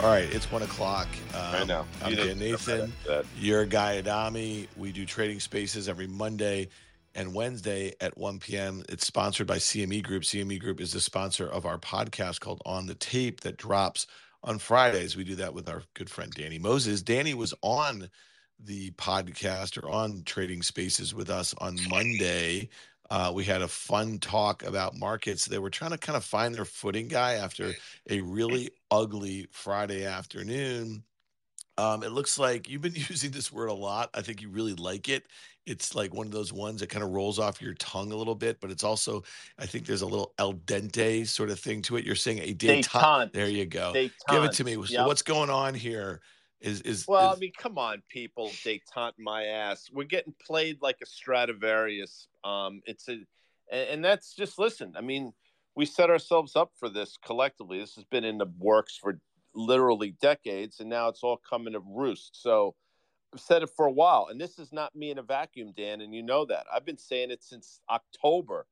All right, it's one o'clock. Um, I know. I'm You Dan Nathan. You're Guy Adami. We do trading spaces every Monday and Wednesday at 1 p.m. It's sponsored by CME Group. CME Group is the sponsor of our podcast called On the Tape that drops on Fridays. We do that with our good friend Danny Moses. Danny was on the podcast or on trading spaces with us on Monday. Uh, we had a fun talk about markets. They were trying to kind of find their footing, guy, after a really ugly Friday afternoon. Um, it looks like you've been using this word a lot. I think you really like it. It's like one of those ones that kind of rolls off your tongue a little bit, but it's also, I think there's a little el dente sort of thing to it. You're saying a detente. Detente. There you go. Give it to me. Detente. So Yep. what's going on here? Is is Well, is- I mean, come on, people, detente my ass. We're getting played like a Stradivarius. Um, it's a, and, and that's just listen. I mean, we set ourselves up for this collectively. This has been in the works for literally decades, and now it's all coming to roost. So, I've said it for a while, and this is not me in a vacuum, Dan, and you know that. I've been saying it since October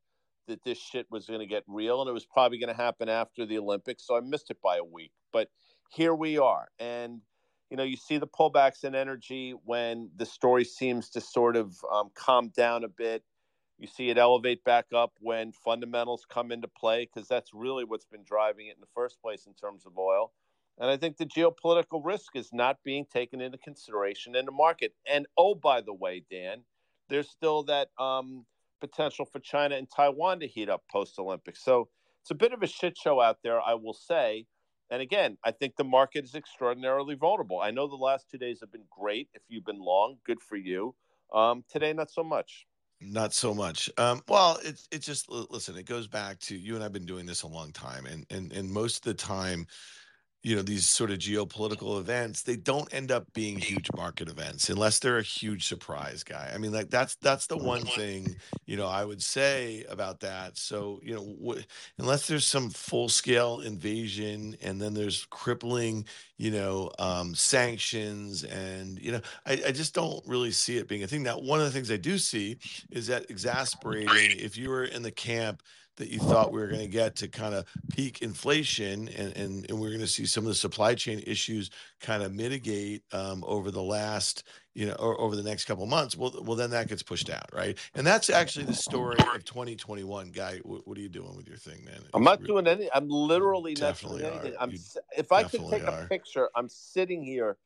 that this shit was going to get real, and it was probably going to happen after the Olympics. So I missed it by a week, but here we are, and you know, you see the pullbacks in energy when the story seems to sort of um, calm down a bit. You see it elevate back up when fundamentals come into play because that's really what's been driving it in the first place in terms of oil. And I think the geopolitical risk is not being taken into consideration in the market. And oh, by the way, Dan, there's still that um, potential for China and Taiwan to heat up post Olympics. So it's a bit of a shit show out there, I will say. And again, I think the market is extraordinarily vulnerable. I know the last two days have been great. If you've been long, good for you. Um, today, not so much. Not so much. Um, well, it's it's just listen. It goes back to you and I've been doing this a long time, and and and most of the time, you know, these sort of geopolitical events they don't end up being huge market events unless they're a huge surprise, guy. I mean, like that's that's the one thing you know I would say about that. So you know, wh- unless there's some full scale invasion and then there's crippling, you know, um, sanctions, and you know, I, I just don't really see it being a thing. Now, one of the things I do see is that exasperating. If you were in the camp that you thought we were going to get to kind of peak inflation and, and, and we're going to see some of the supply chain issues kind of mitigate um, over the last, you know, or over the next couple of months, well, well, then that gets pushed out, right? And that's actually the story of 2021. Guy, what, what are you doing with your thing, man? I'm not doing anything. I'm literally not doing anything. are. I'm, You s- if I could take are. a picture, I'm sitting here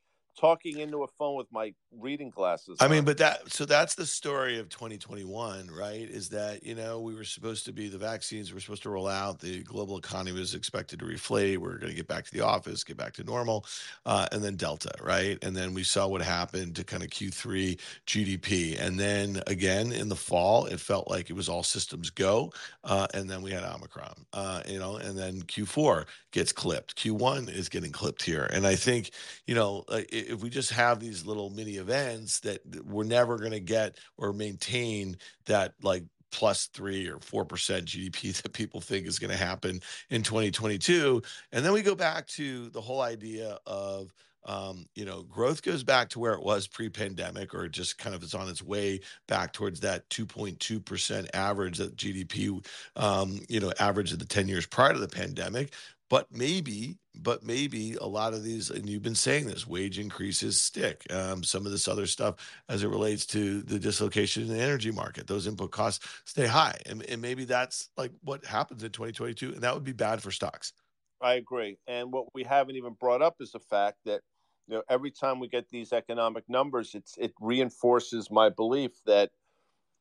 talking into a phone with my reading glasses. I mean, but that so that's the story of 2021, right? Is that you know we were supposed to be the vaccines were supposed to roll out, the global economy was expected to reflate, we are going to get back to the office, get back to normal, uh, and then Delta, right? And then we saw what happened to kind of Q3 GDP, and then again in the fall, it felt like it was all systems go, uh, and then we had Omicron, uh, you know, and then Q4 gets clipped, Q1 is getting clipped here, and I think you know, like, i- if we just have these little mini events that we're never going to get or maintain that like plus three or four percent GDP that people think is going to happen in 2022, and then we go back to the whole idea of um, you know, growth goes back to where it was pre-pandemic, or just kind of is on its way back towards that 2.2 percent average that GDP, um, you know, average of the 10 years prior to the pandemic but maybe but maybe a lot of these and you've been saying this wage increases stick um, some of this other stuff as it relates to the dislocation in the energy market. Those input costs stay high. And, and maybe that's like what happens in 2022 and that would be bad for stocks. I agree. And what we haven't even brought up is the fact that you know every time we get these economic numbers, it's it reinforces my belief that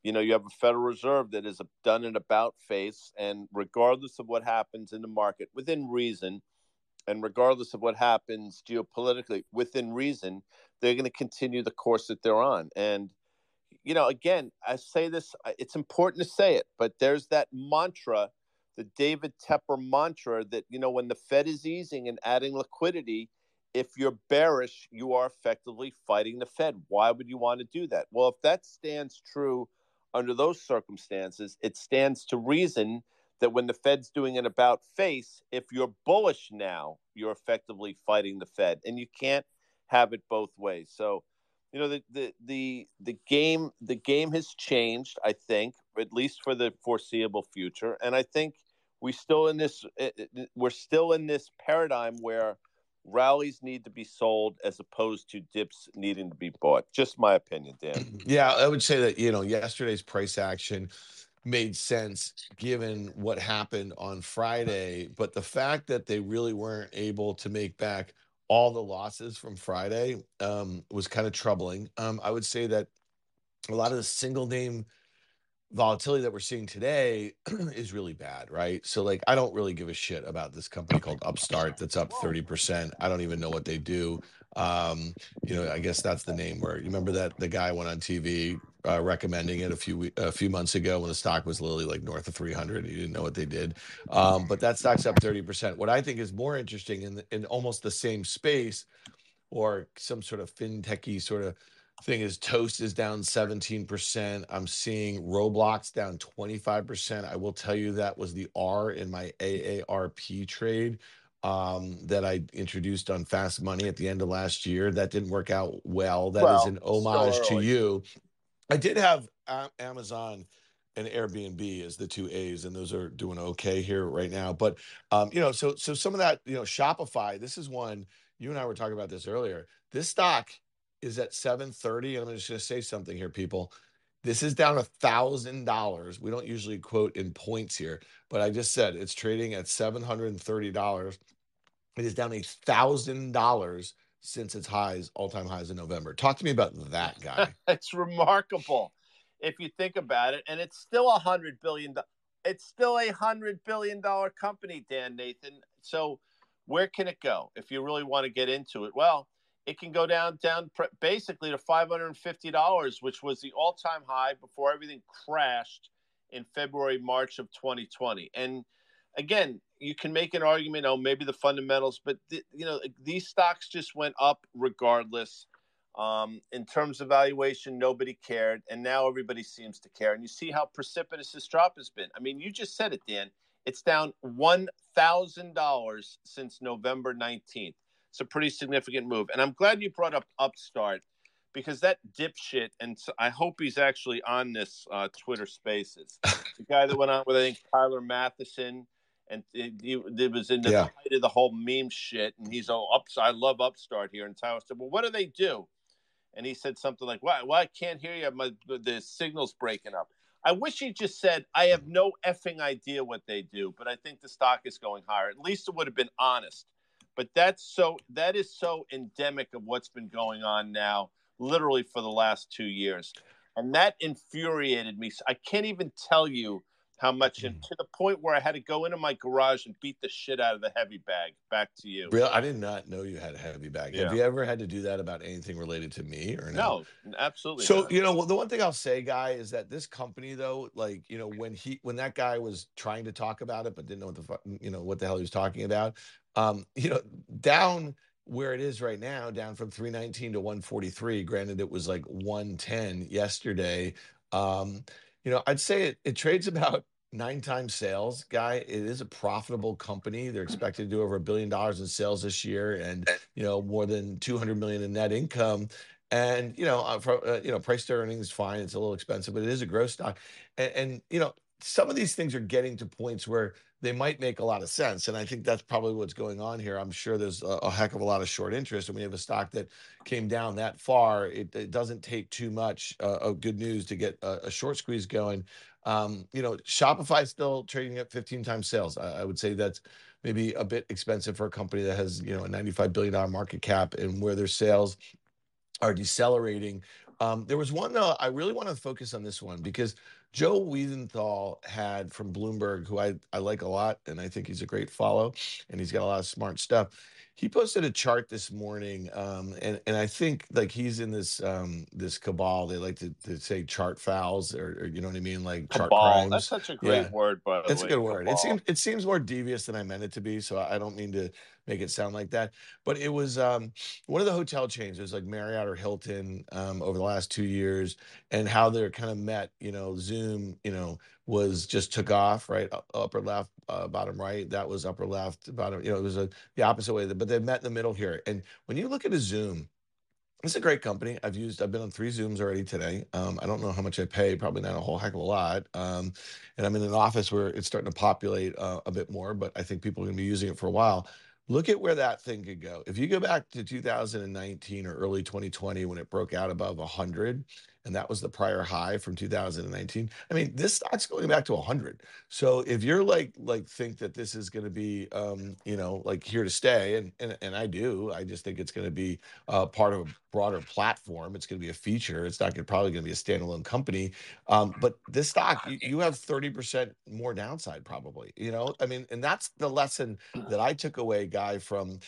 you know you have a Federal Reserve that is done and about face, and regardless of what happens in the market, within reason, and regardless of what happens geopolitically, within reason, they're going to continue the course that they're on. And you know, again, I say this; it's important to say it, but there's that mantra the David Tepper mantra that, you know, when the Fed is easing and adding liquidity, if you're bearish, you are effectively fighting the Fed. Why would you want to do that? Well, if that stands true under those circumstances, it stands to reason that when the Fed's doing an about face, if you're bullish now, you're effectively fighting the Fed. And you can't have it both ways. So, you know, the the the, the game the game has changed, I think, at least for the foreseeable future. And I think we still in this eh, eh, we're still in this paradigm where rallies need to be sold as opposed to dips needing to be bought. Just my opinion, Dan. Yeah, I would say that, you know, yesterday's price action made sense given what happened on Friday, but the fact that they really weren't able to make back all the losses from Friday um, was kind of troubling. Um, I would say that a lot of the single name volatility that we're seeing today is really bad, right? So like I don't really give a shit about this company called Upstart that's up 30%. I don't even know what they do. Um, you know, I guess that's the name where you remember that the guy went on TV uh, recommending it a few a few months ago when the stock was literally like north of 300. You didn't know what they did. Um, but that stock's up 30%. What I think is more interesting in the, in almost the same space or some sort of fintechy sort of thing is toast is down 17% i'm seeing roblox down 25% i will tell you that was the r in my aarp trade um, that i introduced on fast money at the end of last year. That didn't work out well. That well, is an homage to you. I did have amazon and airbnb as the two a's and those are doing okay here right now. But um, you know so so some of that you know shopify this is one you and i were talking about this earlier. This stock is at 730 and i'm just going to say something here people. This is down a thousand dollars. We don't usually quote in points here but i just said it's trading at 730 dollars. It is down a thousand dollars since its highs all-time highs in november. Talk to me about that guy. It's remarkable. If you think about it and it's still a hundred billion it's still a hundred billion dollar company dan nathan. So where can it go if you really want to get into it? Well it can go down down basically to $550 which was the all-time high before everything crashed in february march of 2020 and again you can make an argument oh maybe the fundamentals but th- you know these stocks just went up regardless. Um, in terms of valuation nobody cared and now everybody seems to care. And you see how precipitous this drop has been. I mean you just said it dan. It's down $1000 since november 19th it's a pretty significant move. And I'm glad you brought up Upstart because that dipshit, and I hope he's actually on this uh, Twitter Spaces. the guy that went on with I think Tyler Mathisen, and he, was in the yeah. height of the whole meme shit, and he's all ups. I love Upstart here, and Tyler said, "Well, what do they do?" And he said something like, "Why? Why I can't hear you? My the signal's breaking up." I wish he just said, "I have no effing idea what they do," but I think the stock is going higher. At least it would have been honest but that's so that is so endemic of what's been going on now, literally for the last two years, and that infuriated me. I can't even tell you how much, and mm. to the point where I had to go into my garage and beat the shit out of the heavy bag. Back to you. Real, I did not know you had a heavy bag. Yeah. Have you ever had to do that about anything related to me or no? No, absolutely. So not. you know, the one thing I'll say, guy, is that this company, though, like you know, when he when that guy was trying to talk about it but didn't know what the you know what the hell he was talking about, um, you know, down where it is right now, down from 319 to 143. Granted, it was like 110 yesterday. Um, you know, I'd say it, it trades about nine times sales guy it is a profitable company they're expected to do over a billion dollars in sales this year and you know more than 200 million in net income and you know uh, for, uh, you know price to earnings is fine it's a little expensive but it is a growth stock and, and you know some of these things are getting to points where they might make a lot of sense. And I think that's probably what's going on here. I'm sure there's a, a heck of a lot of short interest. And we have a stock that came down that far. It, it doesn't take too much uh, of good news to get a, a short squeeze going. Um, you know, Shopify is still trading at 15 times sales. I, would say that's maybe a bit expensive for a company that has, you know, a $95 billion market cap and where their sales are decelerating. Um, there was one though, I really want to focus on this one because Joe Weisenthal had from Bloomberg, who I like a lot, and I think he's a great follow, and he's got a lot of smart stuff he posted a chart this morning um, and, and i think like he's in this um, this cabal they like to, to say chart fouls or, or, you know what i mean like chart cabal. crimes that's such a great yeah. word but it's a good word cabal. it seems it seems more devious than i meant it to be so i don't mean to make it sound like that but it was um, one of the hotel chains it was like marriott or hilton um, over the last two years and how they're kind of met you know zoom you know was just took off right upper left uh, bottom right that was upper left bottom you know it was a, the opposite way but they met in the middle here and when you look at a zoom it's a great company. I've used. I've been on three Zooms already today. Um, I don't know how much I pay. Probably not a whole heck of a lot. Um, and I'm in an office where it's starting to populate uh, a bit more. But I think people are going to be using it for a while. Look at where that thing could go. If you go back to 2019 or early 2020 when it broke out above 100, and that was the prior high from 2019. I mean, this stock's going back to 100. So if you're like like think that this is going to be um, you know like here to stay, and and and I do, I just think it's going to be uh, part of a broader platform. It's going to be a feature. It's not gonna, probably going to be a standalone company. Um, but this stock, you, you have 30% more downside probably. You know, I mean, and that's the lesson that I took away, guy, from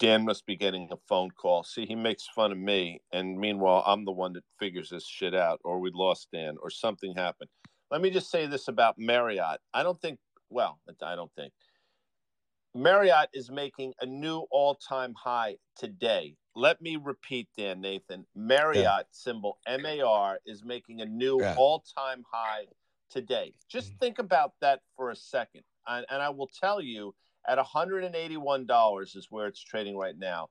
Dan must be getting a phone call. See, he makes fun of me, and meanwhile, I'm the one that figures this shit out, or we lost Dan, or something happened. Let me just say this about Marriott. I don't think, well, I don't think. Marriott is making a new all time high today. Let me repeat, Dan Nathan. Marriott yeah. symbol MAR is making a new yeah. all time high today. Just mm-hmm. think about that for a second. And, and I will tell you, at $181 is where it's trading right now.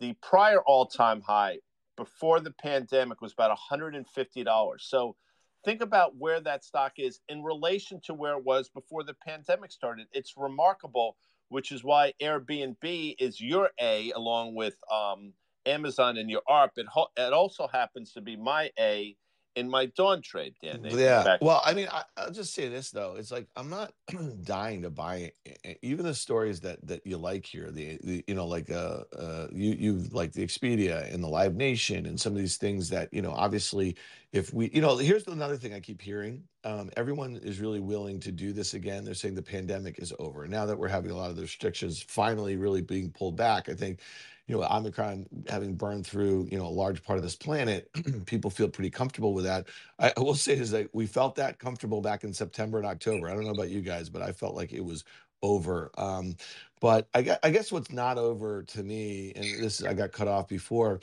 The prior all time high before the pandemic was about $150. So think about where that stock is in relation to where it was before the pandemic started. It's remarkable, which is why Airbnb is your A along with um, Amazon and your ARP. It, ho- it also happens to be my A in my dawn trade, Dan. Yeah. Back- well, I mean, I, will just say this though: it's like I'm not dying to buy even the stories that that you like here. The, the you know, like uh, uh, you you like the Expedia and the Live Nation and some of these things that you know, obviously, if we you know, here's another thing I keep hearing. Um, everyone is really willing to do this again. They're saying the pandemic is over. Now that we're having a lot of the restrictions finally really being pulled back, I think you know, Omicron having burned through, you know, a large part of this planet, people feel pretty comfortable with that. I, will say is that we felt that comfortable back in September and October. I don't know about you guys, but I felt like it was over. Um, but I guess what's not over to me, and this I got cut off before,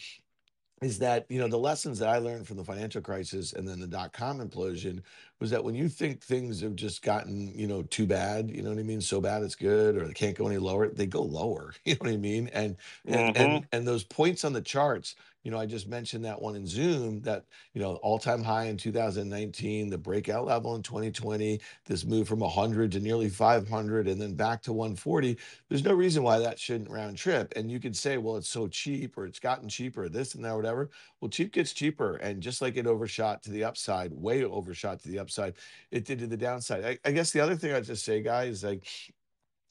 is that you know the lessons that I learned from the financial crisis and then the dot com implosion was that when you think things have just gotten you know too bad, you know what I mean, so bad it's good, or they can't go any lower, they go lower. You know what I mean? And and mm-hmm. and, and those points on the charts you know, I just mentioned that one in Zoom that, you know, all time high in 2019, the breakout level in 2020, this move from 100 to nearly 500 and then back to 140. There's no reason why that shouldn't round trip. And you could say, well, it's so cheap or it's gotten cheaper, this and that, whatever. Well, cheap gets cheaper. And just like it overshot to the upside, way overshot to the upside, it did to the downside. I, I guess the other thing I'd just say, guys, like,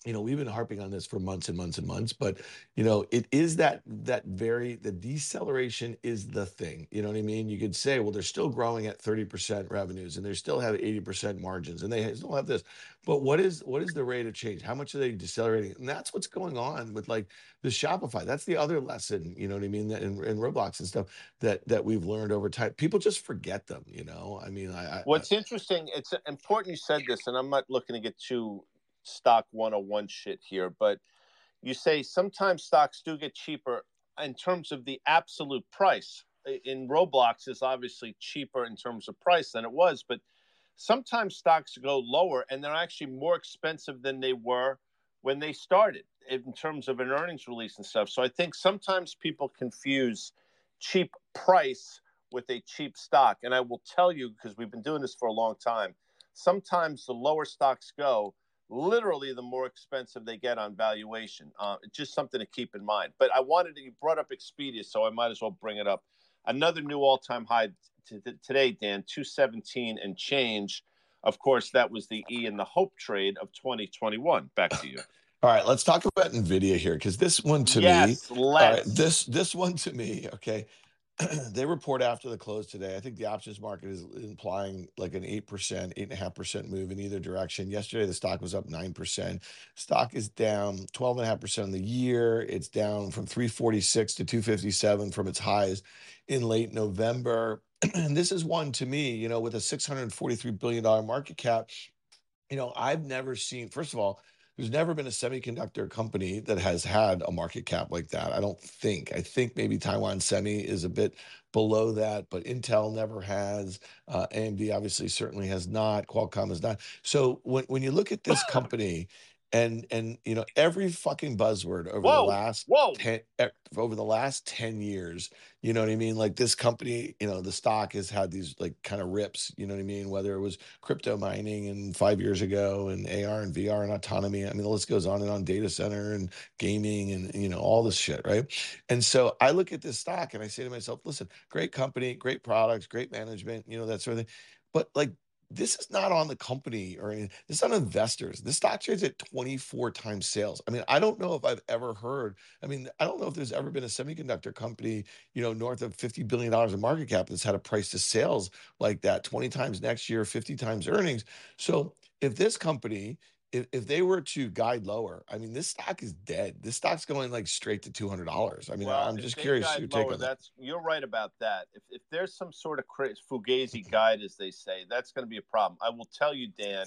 you know we've been harping on this for months and months and months but you know it is that that very the deceleration is the thing you know what i mean? You could say well they're still growing at 30% revenues and they still have 80% margins and they still have this but what is what is the rate of change? How much are they decelerating? And that's what's going on with like the shopify. That's the other lesson you know what i mean in, in roblox and stuff that that we've learned over time. People just forget them you know? I mean i, I what's I, interesting it's important you said this and i'm not looking to get too stock 101 shit here, but you say sometimes stocks do get cheaper in terms of the absolute price. In Roblox is obviously cheaper in terms of price than it was, but sometimes stocks go lower and they're actually more expensive than they were when they started in terms of an earnings release and stuff. So I think sometimes people confuse cheap price with a cheap stock. And I will tell you, because we've been doing this for a long time, sometimes the lower stocks go, literally the more expensive they get on valuation. Uh, just something to keep in mind. But I wanted to, you brought up Expedia, so I might as well bring it up. Another new all time high t- t- today, Dan, 217 and change. Of course, that was the E in the Hope trade of 2021. Back to you. All right, let's talk about Nvidia here because this one to yes, me, right, this this one to me, okay, they report after the close today. I think the options market is implying like an 8%, 8.5% move in either direction. Yesterday, the stock was up 9%. Stock is down 12.5% on the year. It's down from 346 to 257 from its highs in late November. and this is one to me, you know, with a $643 billion market cap. You know, I've never seen, first of all, there's never been a semiconductor company that has had a market cap like that. I don't think. I think maybe Taiwan Semi is a bit below that, but Intel never has. Uh, AMD obviously certainly has not. Qualcomm has not. So when, when you look at this company, and and you know every fucking buzzword over whoa, the last whoa. 10, eh, over the last 10 years you know what i mean? Like this company you know the stock has had these like kind of rips you know what i mean? Whether it was crypto mining and five years ago and ar and vr and autonomy i mean the list goes on and on data center and gaming and you know all this shit right? And so i look at this stock and i say to myself listen great company great products great management you know that sort of thing. But like this is not on the company or. This is on investors. This stock trades at 24 times sales. I mean, I don't know if I've ever heard. I mean, I don't know if there's ever been a semiconductor company, you know, north of 50 billion dollars in market cap that's had a price to sales like that, 20 times next year, 50 times earnings. So if this company if, if they were to guide lower, I mean, this stock is dead. This stock's going like straight to two hundred dollars. I mean, well, I'm just curious your take lower, on that. That's you're right about that. If if there's some sort of fugazi guide, as they say, that's going to be a problem. I will tell you, Dan,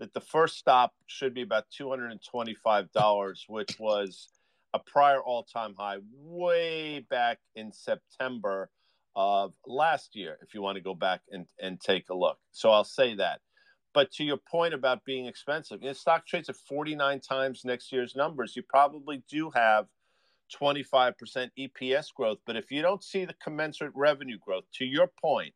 that the first stop should be about two hundred and twenty-five dollars, which was a prior all-time high way back in September of last year. If you want to go back and and take a look, so I'll say that. But to your point about being expensive, know, stock trades at 49 times next year's numbers. You probably do have 25% EPS growth. But if you don't see the commensurate revenue growth, to your point,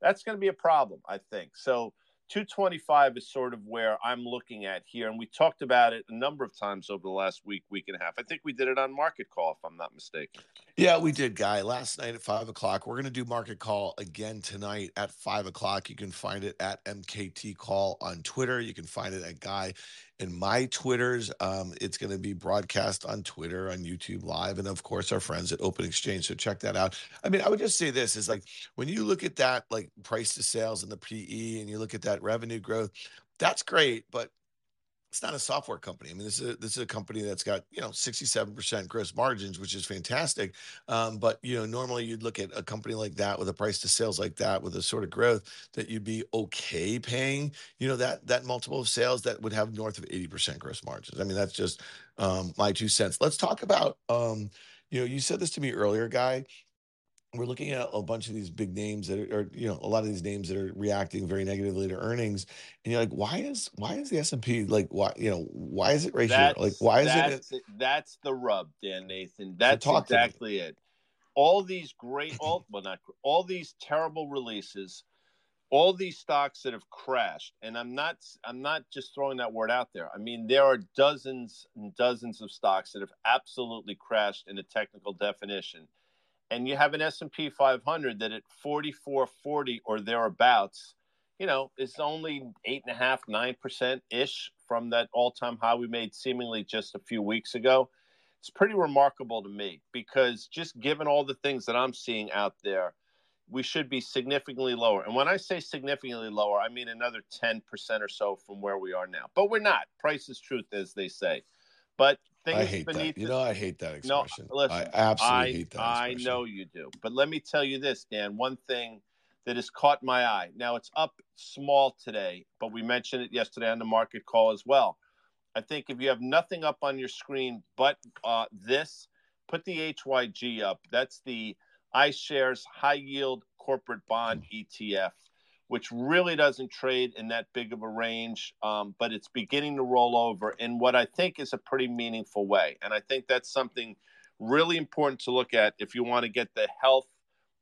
that's going to be a problem, I think. So 225 is sort of where I'm looking at here. And we talked about it a number of times over the last week, week and a half. I think we did it on Market Call, if I'm not mistaken. Yeah, we did, Guy. Last night at five o'clock. We're going to do Market Call again tonight at five o'clock. You can find it at MKT Call on Twitter. You can find it at Guy in my Twitters. Um, it's going to be broadcast on Twitter, on YouTube Live, and of course our friends at Open Exchange. So check that out. I mean, I would just say this is like when you look at that like price to sales and the PE, and you look at that revenue growth, that's great, but it's not a software company. I mean, this is a, this is a company that's got you know 67% gross margins, which is fantastic. Um, but you know, normally you'd look at a company like that with a price to sales like that, with a sort of growth that you'd be okay paying. You know that that multiple of sales that would have north of 80% gross margins. I mean, that's just um, my two cents. Let's talk about. Um, you know, you said this to me earlier, guy we're looking at a bunch of these big names that are, you know, a lot of these names that are reacting very negatively to earnings, and you're like, why is why is the S and P like why you know why is it right that's, here? Like why is that's it, That's the rub, Dan Nathan. That's so exactly it. All these great, all well not all these terrible releases, all these stocks that have crashed, and I'm not I'm not just throwing that word out there. I mean, there are dozens and dozens of stocks that have absolutely crashed in a technical definition and you have an S&P 500 that at 4440 or thereabouts, you know, is only eight and a half, nine percent ish from that all-time high we made seemingly just a few weeks ago. It's pretty remarkable to me because just given all the things that I'm seeing out there, we should be significantly lower. And when I say significantly lower, I mean another 10% or so from where we are now. But we're not. Price is truth, as they say. But things I hate that. You know, I hate that expression. No, listen, I absolutely I, hate that. Expression. I know you do. But let me tell you this, Dan. One thing that has caught my eye. Now it's up small today, but we mentioned it yesterday on the market call as well. I think if you have nothing up on your screen but uh, this, put the HYG up. That's the iShares High Yield Corporate Bond ETF which really doesn't trade in that big of a range, um, but it's beginning to roll over in what I think is a pretty meaningful way. And I think that's something really important to look at if you want to get the health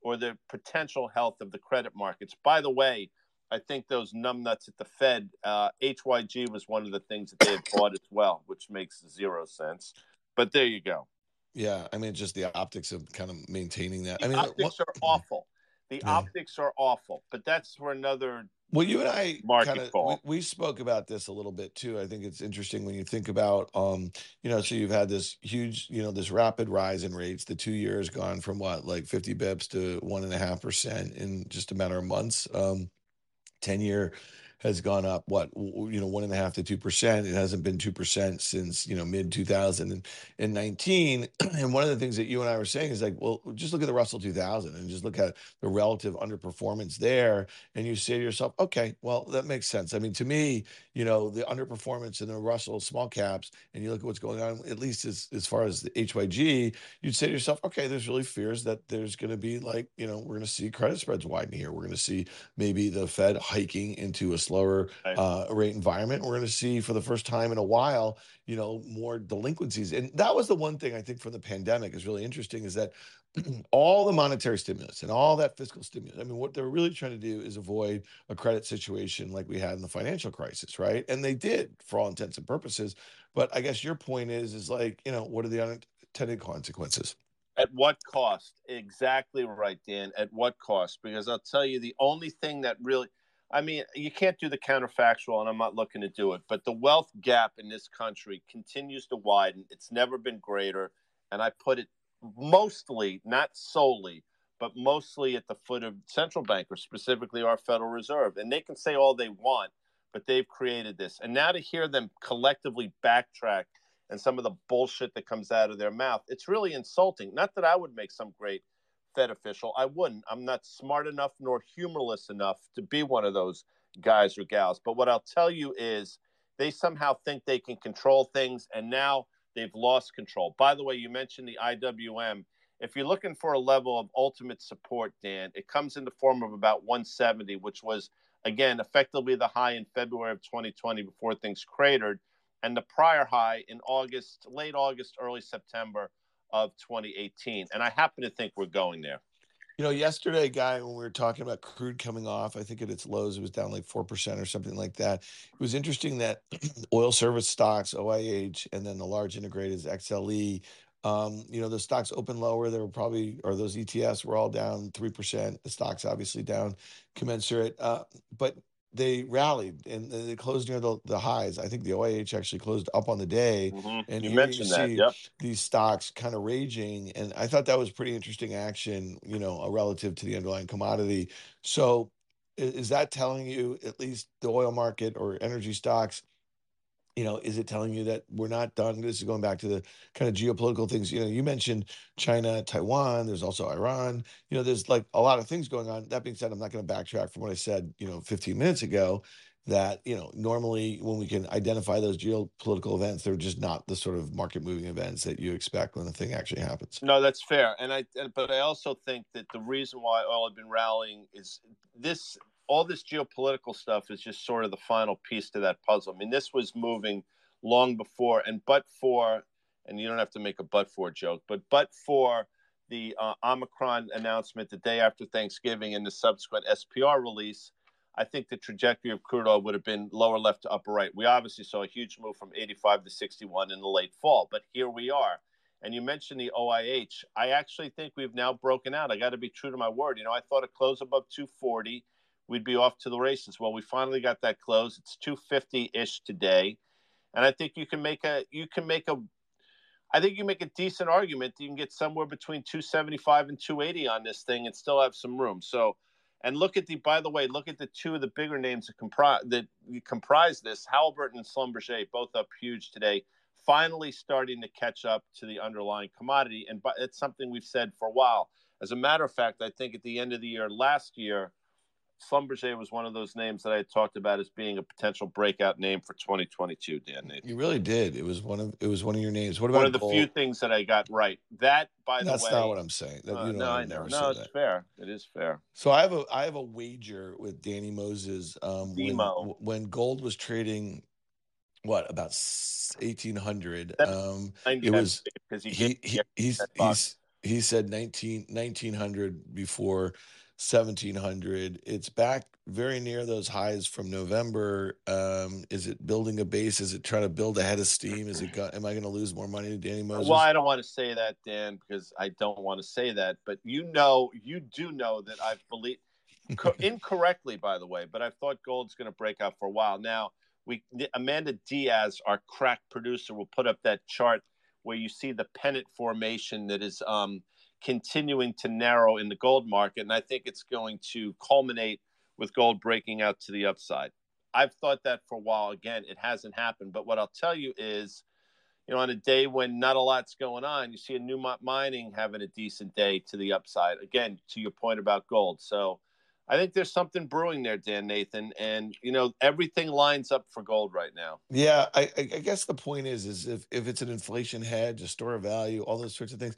or the potential health of the credit markets. By the way, I think those numbnuts at the Fed, uh, HYG was one of the things that they had bought as well, which makes zero sense. But there you go. Yeah, I mean, just the optics of kind of maintaining that. The I mean, optics what, are awful. The yeah. optics are awful, but that's for another Well, you and I kind of we, we spoke about this a little bit too. I think it's interesting when you think about, um, you know, so you've had this huge, you know, this rapid rise in rates. The two years gone from what, like 50 bips to one and a half percent in just a matter of months. Um, 10 year has gone up what you know one and a half to two percent. It hasn't been two percent since you know mid 2019 and one of the things that you and i were saying is like well just look at the russell 2000 and just look at the relative underperformance there. And you say to yourself okay well that makes sense. I mean to me you know the underperformance in the russell small caps and you look at what's going on at least as, as far as the hyg you'd say to yourself okay there's really fears that there's going to be like you know we're going to see credit spreads widen here. We're going to see maybe the fed hiking into a slower Right. uh, rate environment. We're going to see for the first time in a while, you know, more delinquencies. And that was the one thing I think from the pandemic is really interesting is that all the monetary stimulus and all that fiscal stimulus. I mean, what they're really trying to do is avoid a credit situation like we had in the financial crisis, right? And they did for all intents and purposes. But I guess your point is, is like, you know, what are the unintended consequences? At what cost? Exactly right, Dan. At what cost? Because I'll tell you, the only thing that really, I mean, you can't do the counterfactual, and I'm not looking to do it, but the wealth gap in this country continues to widen. It's never been greater. And I put it mostly, not solely, but mostly at the foot of central bankers, specifically our Federal Reserve. And they can say all they want, but they've created this. And now to hear them collectively backtrack and some of the bullshit that comes out of their mouth, it's really insulting. Not that I would make some great Fed official. I wouldn't. I'm not smart enough nor humorless enough to be one of those guys or gals. But what I'll tell you is they somehow think they can control things, and now they've lost control. By the way, you mentioned the IWM. If you're looking for a level of ultimate support, Dan, it comes in the form of about 170, which was, again, effectively the high in February of 2020 before things cratered, and the prior high in August, late August, early September of 2018. And I happen to think we're going there. You know, yesterday, guy, when we were talking about crude coming off, I think at its lows, it was down like 4% or something like that. It was interesting that oil service stocks, OIH, and then the large integrateds, XLE, um, you know, the stocks open lower. They were probably, or those ETFs were all down 3%. The stocks obviously down commensurate. Uh, but they rallied and they closed near the, the highs. I think the OIH actually closed up on the day. Mhm. And you mentioned you that. Yep. these stocks kind of raging. And I thought that was pretty interesting action, you know, uh, relative to the underlying commodity. So is that telling you at least the oil market or energy stocks? You know, is it telling you that we're not done? This is going back to the kind of geopolitical things. You know, you mentioned China, Taiwan, there's also Iran. You know, there's like a lot of things going on. That being said, I'm not going to backtrack from what I said, you know, 15 minutes ago that, you know, normally when we can identify those geopolitical events, they're just not the sort of market moving events that you expect when the thing actually happens. No, that's fair. And I, but I also think that the reason why oil had been rallying is this, all this geopolitical stuff is just sort of the final piece to that puzzle. I mean, this was moving long before, and but for, and you don't have to make a but for joke, but but for the uh, Omicron announcement the day after Thanksgiving and the subsequent SPR release, I think the trajectory of crude oil would have been lower left to upper right. We obviously saw a huge move from 85 to 61 in the late fall, but here we are. And you mentioned the OIH. I actually think we've now broken out. I got to be true to my word. You know, I thought a close above 240, we'd be off to the races. Well, we finally got that close. It's 250 ish today, and I think you can make a you can make a I think you make a decent argument that you can get somewhere between 275 and 280 on this thing and still have some room. So, and look at the by the way, look at the two of the bigger names that comprise that comprise this. Halliburton and Schlumberger both up huge today. Finally, starting to catch up to the underlying commodity, and it's something we've said for a while. As a matter of fact, I think at the end of the year last year, Schlumberger was one of those names that I had talked about as being a potential breakout name for 2022. Dan, Nathan. You really did. It was one of it was one of your names. What about one of the gold? few things that I got right. That, by the That's way, not what I'm saying. That, uh, you know, no, I I know. never No, it's that. fair. It is fair. So I have a I have a wager with Danny Moses. Um, when, when gold was trading, what about eighteen hundred? Um, It It was- because he, he, he he's he's he said 19, 1900 before seventeen hundred. It's back very near those highs from November. Um, is it building a base? Is it trying to build ahead of steam? Is it got, am I going to lose more money to Danny Moses? Well, I don't want to say that, Dan, because I don't want to say that. But you know, you do know that I've believed. Co- incorrectly, by the way, but I thought gold's going to break out for a while. Now, we Amanda Diaz, our crack producer, will put up that chart where you see the pennant formation that is um, continuing to narrow in the gold market, and I think it's going to culminate with gold breaking out to the upside. I've thought that for a while. Again, it hasn't happened, but what I'll tell you is you know, on a day when not a lot's going on, you see a Newmont Mining having a decent day to the upside. Again, to your point about gold. So I think there's something brewing there, Dan Nathan, and you know everything lines up for gold right now. Yeah, I, I guess the point is, is if if it's an inflation hedge, a store of value, all those sorts of things,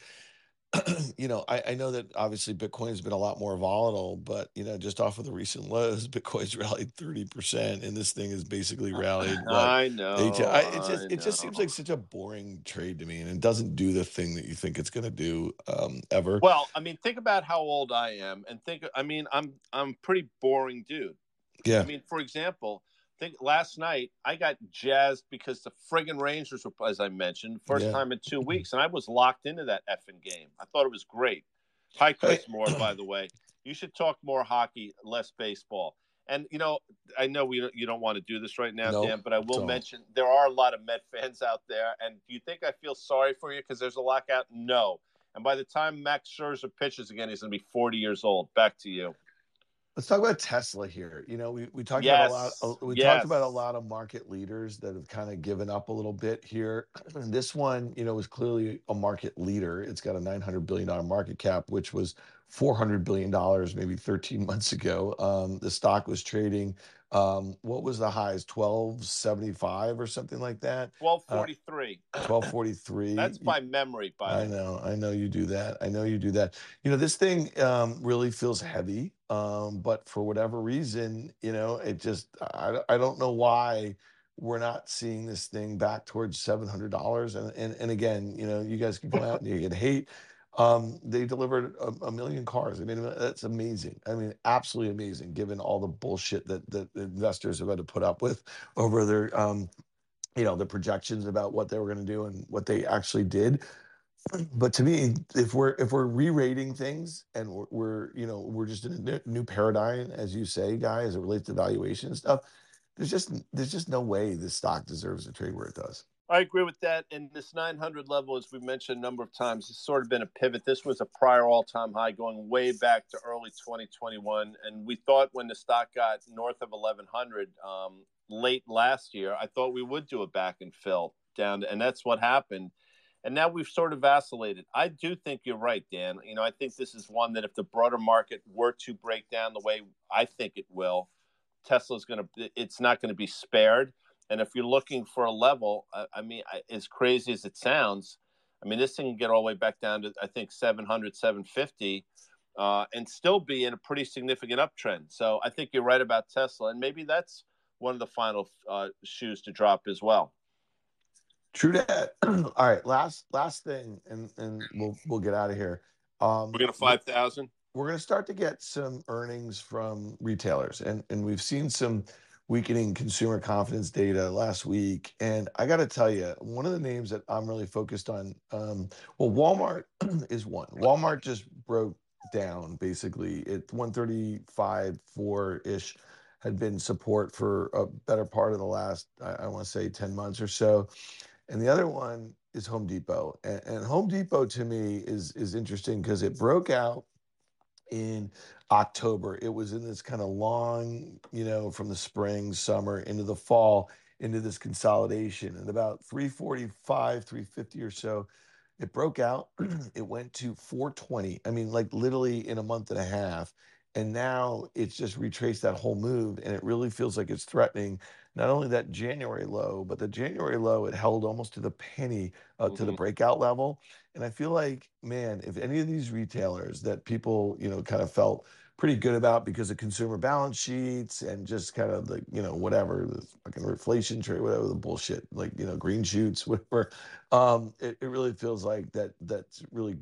you know, I, I know that obviously Bitcoin has been a lot more volatile, but you know, just off of the recent lows, Bitcoin's rallied thirty percent, and this thing has basically rallied. I know. I, it just it just seems like such a boring trade to me, and it doesn't do the thing that you think it's going to do um, ever. Well, I mean, think about how old I am, and think. I mean, I'm I'm pretty boring dude. Yeah. I mean, for example, think last night I got jazzed because the friggin' Rangers were, as I mentioned, first yeah. time in two weeks, and I was locked into that effing game. I thought it was great. Hi, Chris Moore, by the way. You should talk more hockey, less baseball. And you know, I know we you don't want to do this right now, nope, Dan, but I will don't. mention there are a lot of Met fans out there. And do you think I feel sorry for you because there's a lockout? No. And by the time Max Scherzer pitches again, he's going to be 40 years old. Back to you. Let's talk about Tesla here. You know, we, we talked yes. about a lot. We yes. talked about a lot of market leaders that have kind of given up a little bit here. this one, you know, was clearly a market leader. It's got a nine hundred billion dollar market cap, which was four hundred billion dollars maybe thirteen months ago. Um, the stock was trading um, what was the highs? Twelve seventy five or something like that. Twelve forty three. Uh, Twelve forty three. That's by memory. By I know, I know you do that. I know you do that. You know, this thing um, really feels heavy, um, but for whatever reason, you know, it just I, I don't know why we're not seeing this thing back towards seven hundred dollars. And, and and again, you know, you guys can come out and you can hate um, they delivered a, a, million cars. I mean, that's amazing. I mean, absolutely amazing, given all the bullshit that that investors have had to put up with over their, um, you know, the projections about what they were going to do and what they actually did. But to me, if we're if we're re-rating things and we're, we're you know we're just in a new paradigm, as you say, guy, as it relates to valuation and stuff, there's just there's just no way this stock deserves to trade where it does. I agree with that. And this 900 level, as we've mentioned a number of times, has sort of been a pivot. This was a prior all time high going way back to early 2021. And we thought when the stock got north of 1100 um, late last year, I thought we would do a back and fill down. And that's what happened. And now we've sort of vacillated. I do think you're right, Dan. You know, I think this is one that if the broader market were to break down the way I think it will, Tesla's going to, it's not going to be spared and if you're looking for a level, I, I mean, I, as crazy as it sounds, I mean, this thing can get all the way back down to, I think, 700, 750, uh, and still be in a pretty significant uptrend. So I think you're right about Tesla. And maybe that's one of the final uh, shoes to drop as well. True that. all right, last last thing, and and we'll we'll get out of here. Um, We're gonna five thousand. We're gonna start to get some earnings from retailers, and and we've seen some weakening consumer confidence data last week. And I got to tell you, one of the names that I'm really focused on, um, well, Walmart is one. Walmart just broke down basically. It 135 4 ish had been support for a better part of the last, I, I want to say 10 months or so. And the other one is Home Depot. And, and Home Depot to me is is interesting because it broke out in October. It was in this kind of long, you know, from the spring, summer into the fall, into this consolidation. And about 345, 350 or so, it broke out. it went to 420. I mean, like literally in a month and a half. And now it's just retraced that whole move. And it really feels like it's threatening not only that January low, but the January low, it held almost to the penny uh, mm-hmm. to the mm-hmm. breakout level. And I feel like, man, if any of these retailers that people, you know, kind of felt pretty good about because of consumer balance sheets and just kind of the, you know, whatever, the fucking inflation trade, whatever the bullshit, like, you know, green shoots, whatever. Um, it, it really feels like that that's really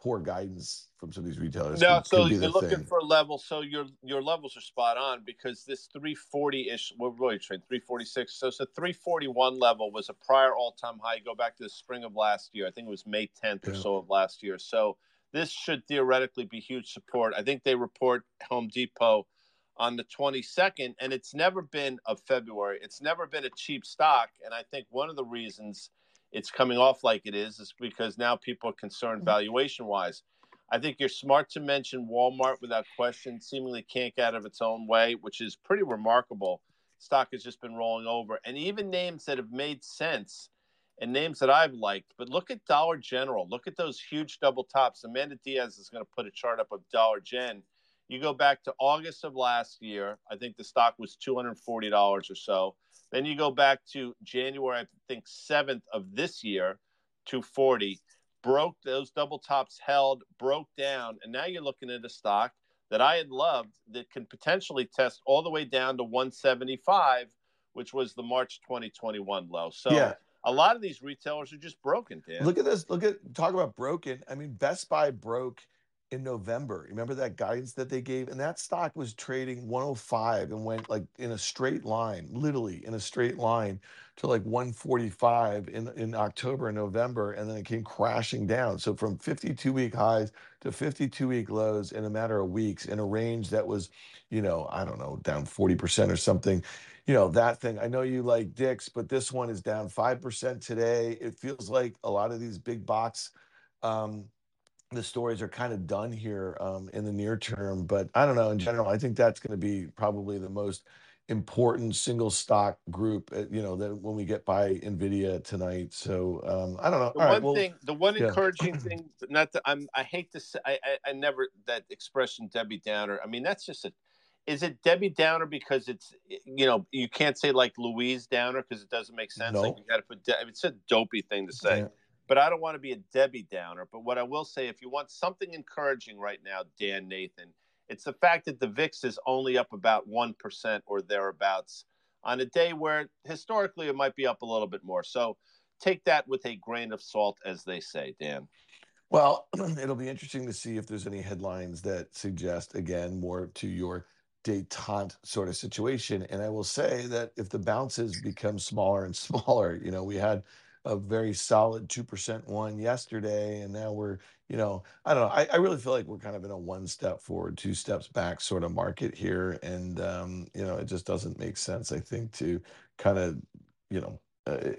poor guidance from some of these retailers. No, could, so could you're looking thing. for a level. So your your levels are spot on because this 340 ish, we're really trading 346. So it's a 341 level was a prior all time high. Go back to the spring of last year. I think it was May 10th yeah. or so of last year. So this should theoretically be huge support. I think they report Home Depot on the 22nd, and it's never been of February. It's never been a cheap stock, and I think one of the reasons it's coming off like it is is because now people are concerned mm-hmm. valuation wise. I think you're smart to mention Walmart without question. Seemingly can't get out of its own way, which is pretty remarkable. Stock has just been rolling over, and even names that have made sense and names that I've liked. But look at Dollar General. Look at those huge double tops. Amanda Diaz is going to put a chart up of Dollar Gen. You go back to August of last year. I think the stock was two hundred forty dollars or so. Then you go back to January, I think seventh of this year, two forty. Broke those double tops held, broke down, and now you're looking at a stock that I had loved that can potentially test all the way down to 175, which was the March 2021 low. So yeah a lot of these retailers are just broken, Dan. Look at this. Look at talk about broken. I mean, Best Buy broke in November. Remember that guidance that they gave? And that stock was trading 105 and went like in a straight line, literally in a straight line to like 145 in, in October and November. And then it came crashing down. So from 52 week highs to 52 week lows in a matter of weeks in a range that was, you know, I don't know, down 40% or something you know that thing i know you like Dick's but this one is down 5% today it feels like a lot of these big box um, the stories are kind of done here um, in the near term but i don't know in general i think that's going to be probably the most important single stock group uh, you know that when we get by nvidia tonight so um, i don't know the All one right, well, thing the one yeah. encouraging thing not that i'm i hate to say I, I i never that expression debbie downer i mean that's just a is it Debbie Downer because it's you know you can't say like Louise Downer because it doesn't make sense. No. Like you got to put De- it's a dopey thing to say. Yeah. But I don't want to be a Debbie Downer. But what I will say, if you want something encouraging right now, Dan Nathan, it's the fact that the VIX is only up about one percent or thereabouts on a day where historically it might be up a little bit more. So take that with a grain of salt, as they say, Dan. Well, it'll be interesting to see if there's any headlines that suggest, again, more to your detente sort of situation. And I will say that if the bounces become smaller and smaller, you know, we had a very solid 2% one yesterday, and now we're, you know, I don't know. I, I really feel like we're kind of in a one step forward, two steps back sort of market here. And, um, you know, it just doesn't make sense, I think, to kind of, you know, uh,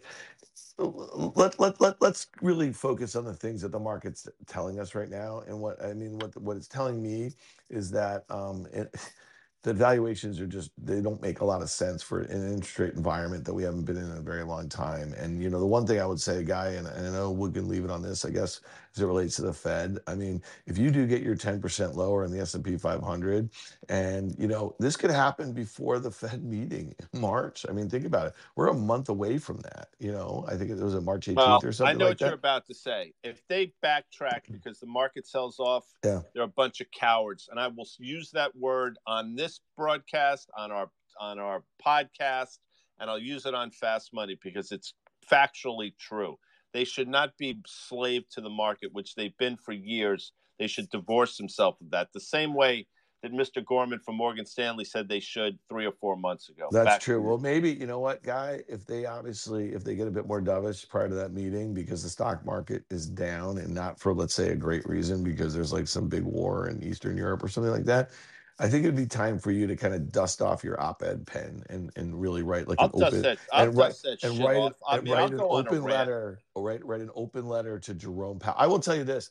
let, let, let, let's really focus on the things that the market's telling us right now. And what I mean, what, what it's telling me is that um, it, the valuations are just they don't make a lot of sense for an interest rate environment that we haven't been in, in a very long time. And you know, the one thing I would say, guy, and, and I know we can leave it on this, I guess, as it relates to the Fed. I mean, if you do get your 10% lower in the S&P 500, and you know, this could happen before the Fed meeting in March. I mean, think about it. We're a month away from that. You know, I think it was a March 18th well, or something. I know like what that. you're about to say. If they backtrack mm-hmm. because the market sells off, yeah. they're a bunch of cowards, and I will use that word on this broadcast, on our on our podcast, and I'll use it on Fast Money because it's factually true. They should not be slave to the market, which they've been for years. They should divorce themselves of that. The same way that Mr. Gorman from Morgan Stanley said they should three or four months ago. That's true. Well, maybe you know what, guy, if they obviously if they get a bit more dovish prior to that meeting because the stock market is down and not for let's say a great reason because there's like some big war in Eastern Europe or something like that. I think it'd be time for you to kind of dust off your op-ed pen and, and really write like I'll an open that, and write and write, an, and write an open letter. Write write an open letter to Jerome Powell. I will tell you this: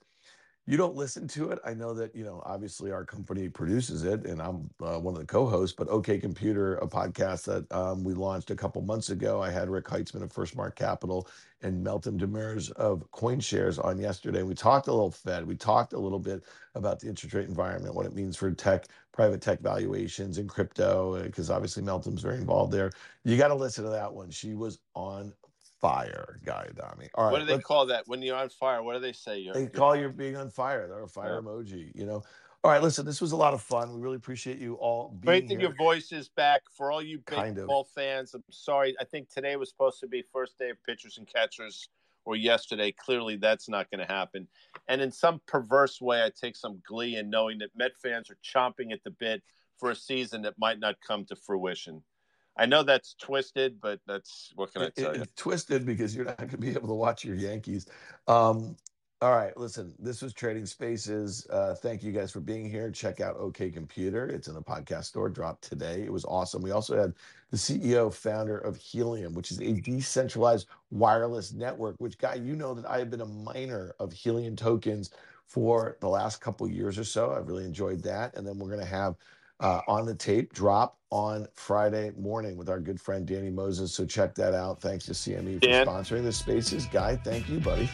you don't listen to it. I know that, you know, obviously our company produces it and I'm uh, one of the co-hosts, but OK Computer, a podcast that um, we launched a couple months ago. I had Rick Heitzmann of FirstMark Capital and Meltem Demirors of CoinShares on yesterday. We talked a little Fed. We talked a little bit about the interest rate environment, what it means for tech, private tech valuations and crypto, because uh, obviously Meltem's very involved there. You got to listen to that one. She was on fire, Guy Adami. All right. What do they call that when you're on fire? What do they say? You're, they you're... call you being on fire. They're a fire yeah. emoji. You know. All right, listen. This was a lot of fun. We really appreciate you all being Great that your voice is back. For all you baseball kind of. fans, I'm sorry. I think today was supposed to be first day of pitchers and catchers, or yesterday. Clearly, that's not going to happen. And in some perverse way, I take some glee in knowing that Met fans are chomping at the bit for a season that might not come to fruition. I know that's twisted, but that's what can I tell it, you? It's twisted because you're not going to be able to watch your Yankees. Um, All right, listen, this was Trading Spaces. Uh, thank you guys for being here. Check out OK Computer. It's in the podcast store, dropped today. It was awesome. We also had the CEO, founder of Helium, which is a decentralized wireless network, which, Guy, you know that I have been a miner of Helium tokens for the last couple years or so. I've really enjoyed that. And then we're going to have Uh, on the tape drop on Friday morning with our good friend Danny Moses. So check that out. Thanks to CME for Dan. sponsoring the spaces. Guy, thank you, buddy.